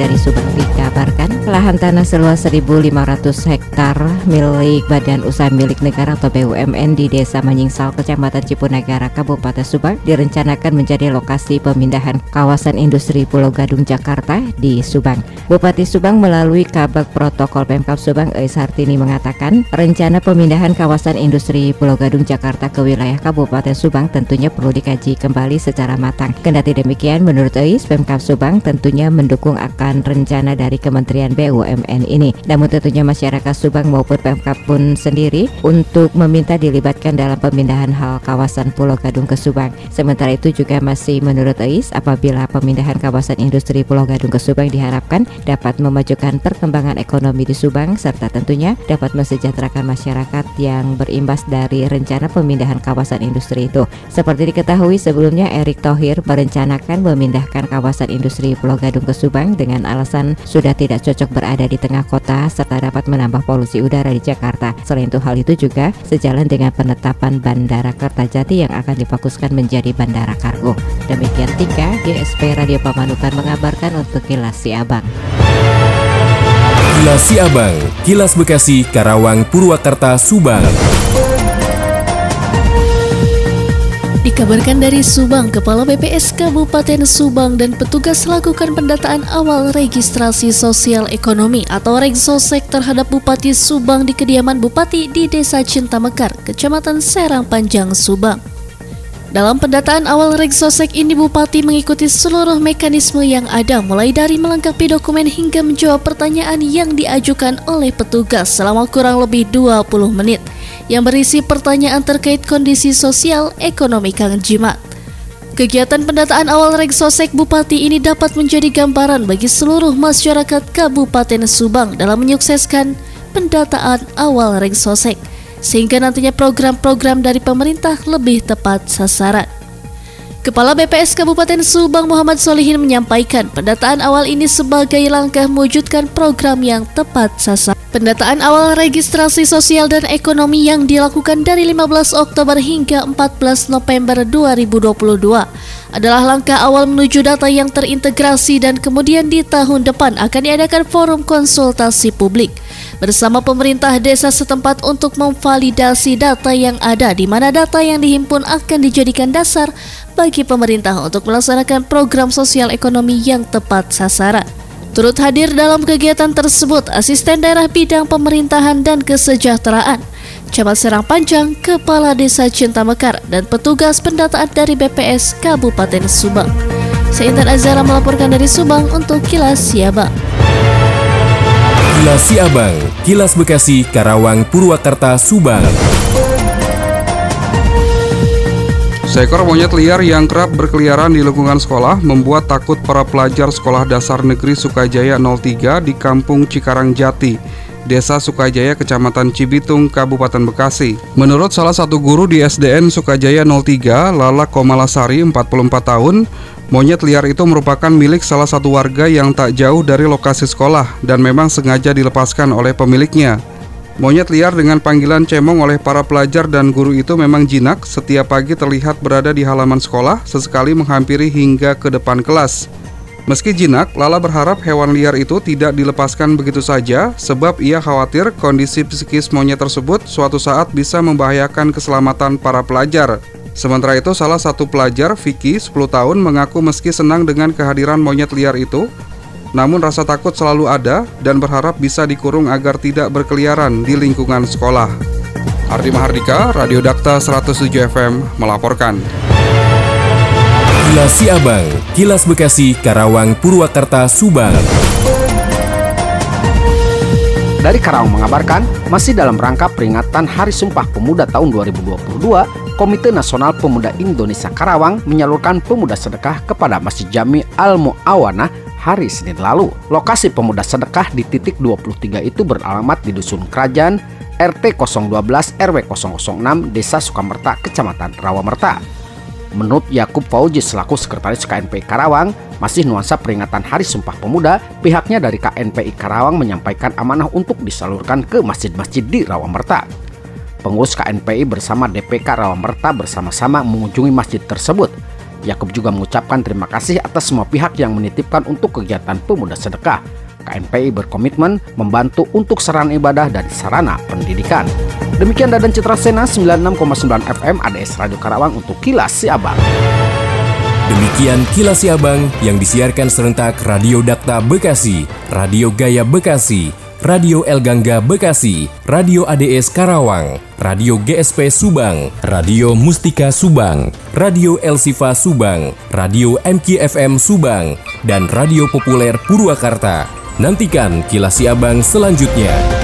Dari Subang dikabarkan lahan tanah seluas 1.500 hektar milik Badan Usaha Milik Negara atau BUMN di Desa Manyingsal, Kecamatan Cipunagara, Kabupaten Subang direncanakan menjadi lokasi pemindahan kawasan industri Pulau Gadung, Jakarta di Subang. Bupati Subang melalui Kabak Protokol Pemkap Subang Eis Hartini mengatakan rencana pemindahan kawasan industri Pulau Gadung, Jakarta ke wilayah Kabupaten Subang tentunya perlu dikaji kembali secara matang. Kendati demikian, menurut Eis, Pemkap Subang tentunya mendukung akan rencana dari Kementerian BUMN ini. Namun tentunya masyarakat Subang maupun Pemkap pun sendiri untuk meminta dilibatkan dalam pemindahan hal kawasan Pulau Gadung ke Subang. Sementara itu juga masih menurut Ais apabila pemindahan kawasan industri Pulau Gadung ke Subang diharapkan dapat memajukan perkembangan ekonomi di Subang serta tentunya dapat mensejahterakan masyarakat yang berimbas dari rencana pemindahan kawasan industri itu. Seperti diketahui sebelumnya Erick Thohir merencanakan memindahkan kawasan industri Pulau Gadung ke Subang dengan dengan alasan sudah tidak cocok berada di tengah kota serta dapat menambah polusi udara di Jakarta. Selain itu hal itu juga sejalan dengan penetapan Bandara Kertajati yang akan difokuskan menjadi bandara kargo. Demikian Tika, GSP Radio Pamanukan mengabarkan untuk Kilas Siabang. Kilas Siabang, Kilas Bekasi, Karawang, Purwakarta, Subang. Dikabarkan dari Subang, Kepala BPS Kabupaten Subang dan petugas lakukan pendataan awal registrasi sosial ekonomi atau Regsosek terhadap Bupati Subang di kediaman Bupati di Desa Cinta Mekar, Kecamatan Serang Panjang, Subang. Dalam pendataan awal Regsosek ini Bupati mengikuti seluruh mekanisme yang ada mulai dari melengkapi dokumen hingga menjawab pertanyaan yang diajukan oleh petugas selama kurang lebih 20 menit yang berisi pertanyaan terkait kondisi sosial ekonomi Kang Jimat. Kegiatan pendataan awal Regsosek Bupati ini dapat menjadi gambaran bagi seluruh masyarakat Kabupaten Subang dalam menyukseskan pendataan awal Regsosek, sehingga nantinya program-program dari pemerintah lebih tepat sasaran. Kepala BPS Kabupaten Subang Muhammad Solihin menyampaikan pendataan awal ini sebagai langkah mewujudkan program yang tepat sasaran. Pendataan awal registrasi sosial dan ekonomi yang dilakukan dari 15 Oktober hingga 14 November 2022 adalah langkah awal menuju data yang terintegrasi dan kemudian di tahun depan akan diadakan forum konsultasi publik bersama pemerintah desa setempat untuk memvalidasi data yang ada di mana data yang dihimpun akan dijadikan dasar bagi pemerintah untuk melaksanakan program sosial ekonomi yang tepat sasaran. Turut hadir dalam kegiatan tersebut asisten daerah bidang pemerintahan dan kesejahteraan, Camat Serang Panjang, Kepala Desa Cinta Mekar, dan petugas pendataan dari BPS Kabupaten Subang. Saya Intan Azara melaporkan dari Subang untuk Kilas Siabang. Kilas Siabang, Kilas Bekasi, Karawang, Purwakarta, Subang. Seekor monyet liar yang kerap berkeliaran di lingkungan sekolah membuat takut para pelajar Sekolah Dasar Negeri Sukajaya 03 di Kampung Cikarang Jati, Desa Sukajaya, Kecamatan Cibitung, Kabupaten Bekasi. Menurut salah satu guru di SDN Sukajaya 03, Lala Komalasari, 44 tahun, monyet liar itu merupakan milik salah satu warga yang tak jauh dari lokasi sekolah dan memang sengaja dilepaskan oleh pemiliknya. Monyet liar dengan panggilan cemong oleh para pelajar dan guru itu memang jinak. Setiap pagi terlihat berada di halaman sekolah, sesekali menghampiri hingga ke depan kelas. Meski jinak, Lala berharap hewan liar itu tidak dilepaskan begitu saja, sebab ia khawatir kondisi psikis monyet tersebut suatu saat bisa membahayakan keselamatan para pelajar. Sementara itu, salah satu pelajar, Vicky, 10 tahun, mengaku meski senang dengan kehadiran monyet liar itu, namun rasa takut selalu ada dan berharap bisa dikurung agar tidak berkeliaran di lingkungan sekolah. Ardi Mahardika, Radio Dakta 107 FM melaporkan. Kilas Siabang, Kilas Bekasi, Karawang, Purwakarta, Subang. Dari Karawang mengabarkan, masih dalam rangka peringatan Hari Sumpah Pemuda tahun 2022, Komite Nasional Pemuda Indonesia Karawang menyalurkan pemuda sedekah kepada Masjid Jami Al Muawana hari Senin lalu. Lokasi pemuda sedekah di titik 23 itu beralamat di Dusun Kerajaan, RT 012 RW 006 Desa Sukamerta, Kecamatan Rawamerta. Menurut Yakub Fauji selaku Sekretaris KNPI Karawang, masih nuansa peringatan Hari Sumpah Pemuda, pihaknya dari KNPI Karawang menyampaikan amanah untuk disalurkan ke masjid-masjid di Rawamerta. Pengurus KNPI bersama DPK Rawamerta bersama-sama mengunjungi masjid tersebut. Yakub juga mengucapkan terima kasih atas semua pihak yang menitipkan untuk kegiatan pemuda sedekah. KNPI berkomitmen membantu untuk sarana ibadah dan sarana pendidikan. Demikian Dadan Citra Sena 96,9 FM ADS Radio Karawang untuk Kilas Si Abang. Demikian Kilas Si Abang yang disiarkan serentak Radio Dakta Bekasi, Radio Gaya Bekasi, Radio El Gangga Bekasi, Radio ADS Karawang, Radio GSP Subang, Radio Mustika Subang, Radio El Sifa Subang, Radio MKFM Subang, dan Radio Populer Purwakarta. Nantikan kilas si abang selanjutnya.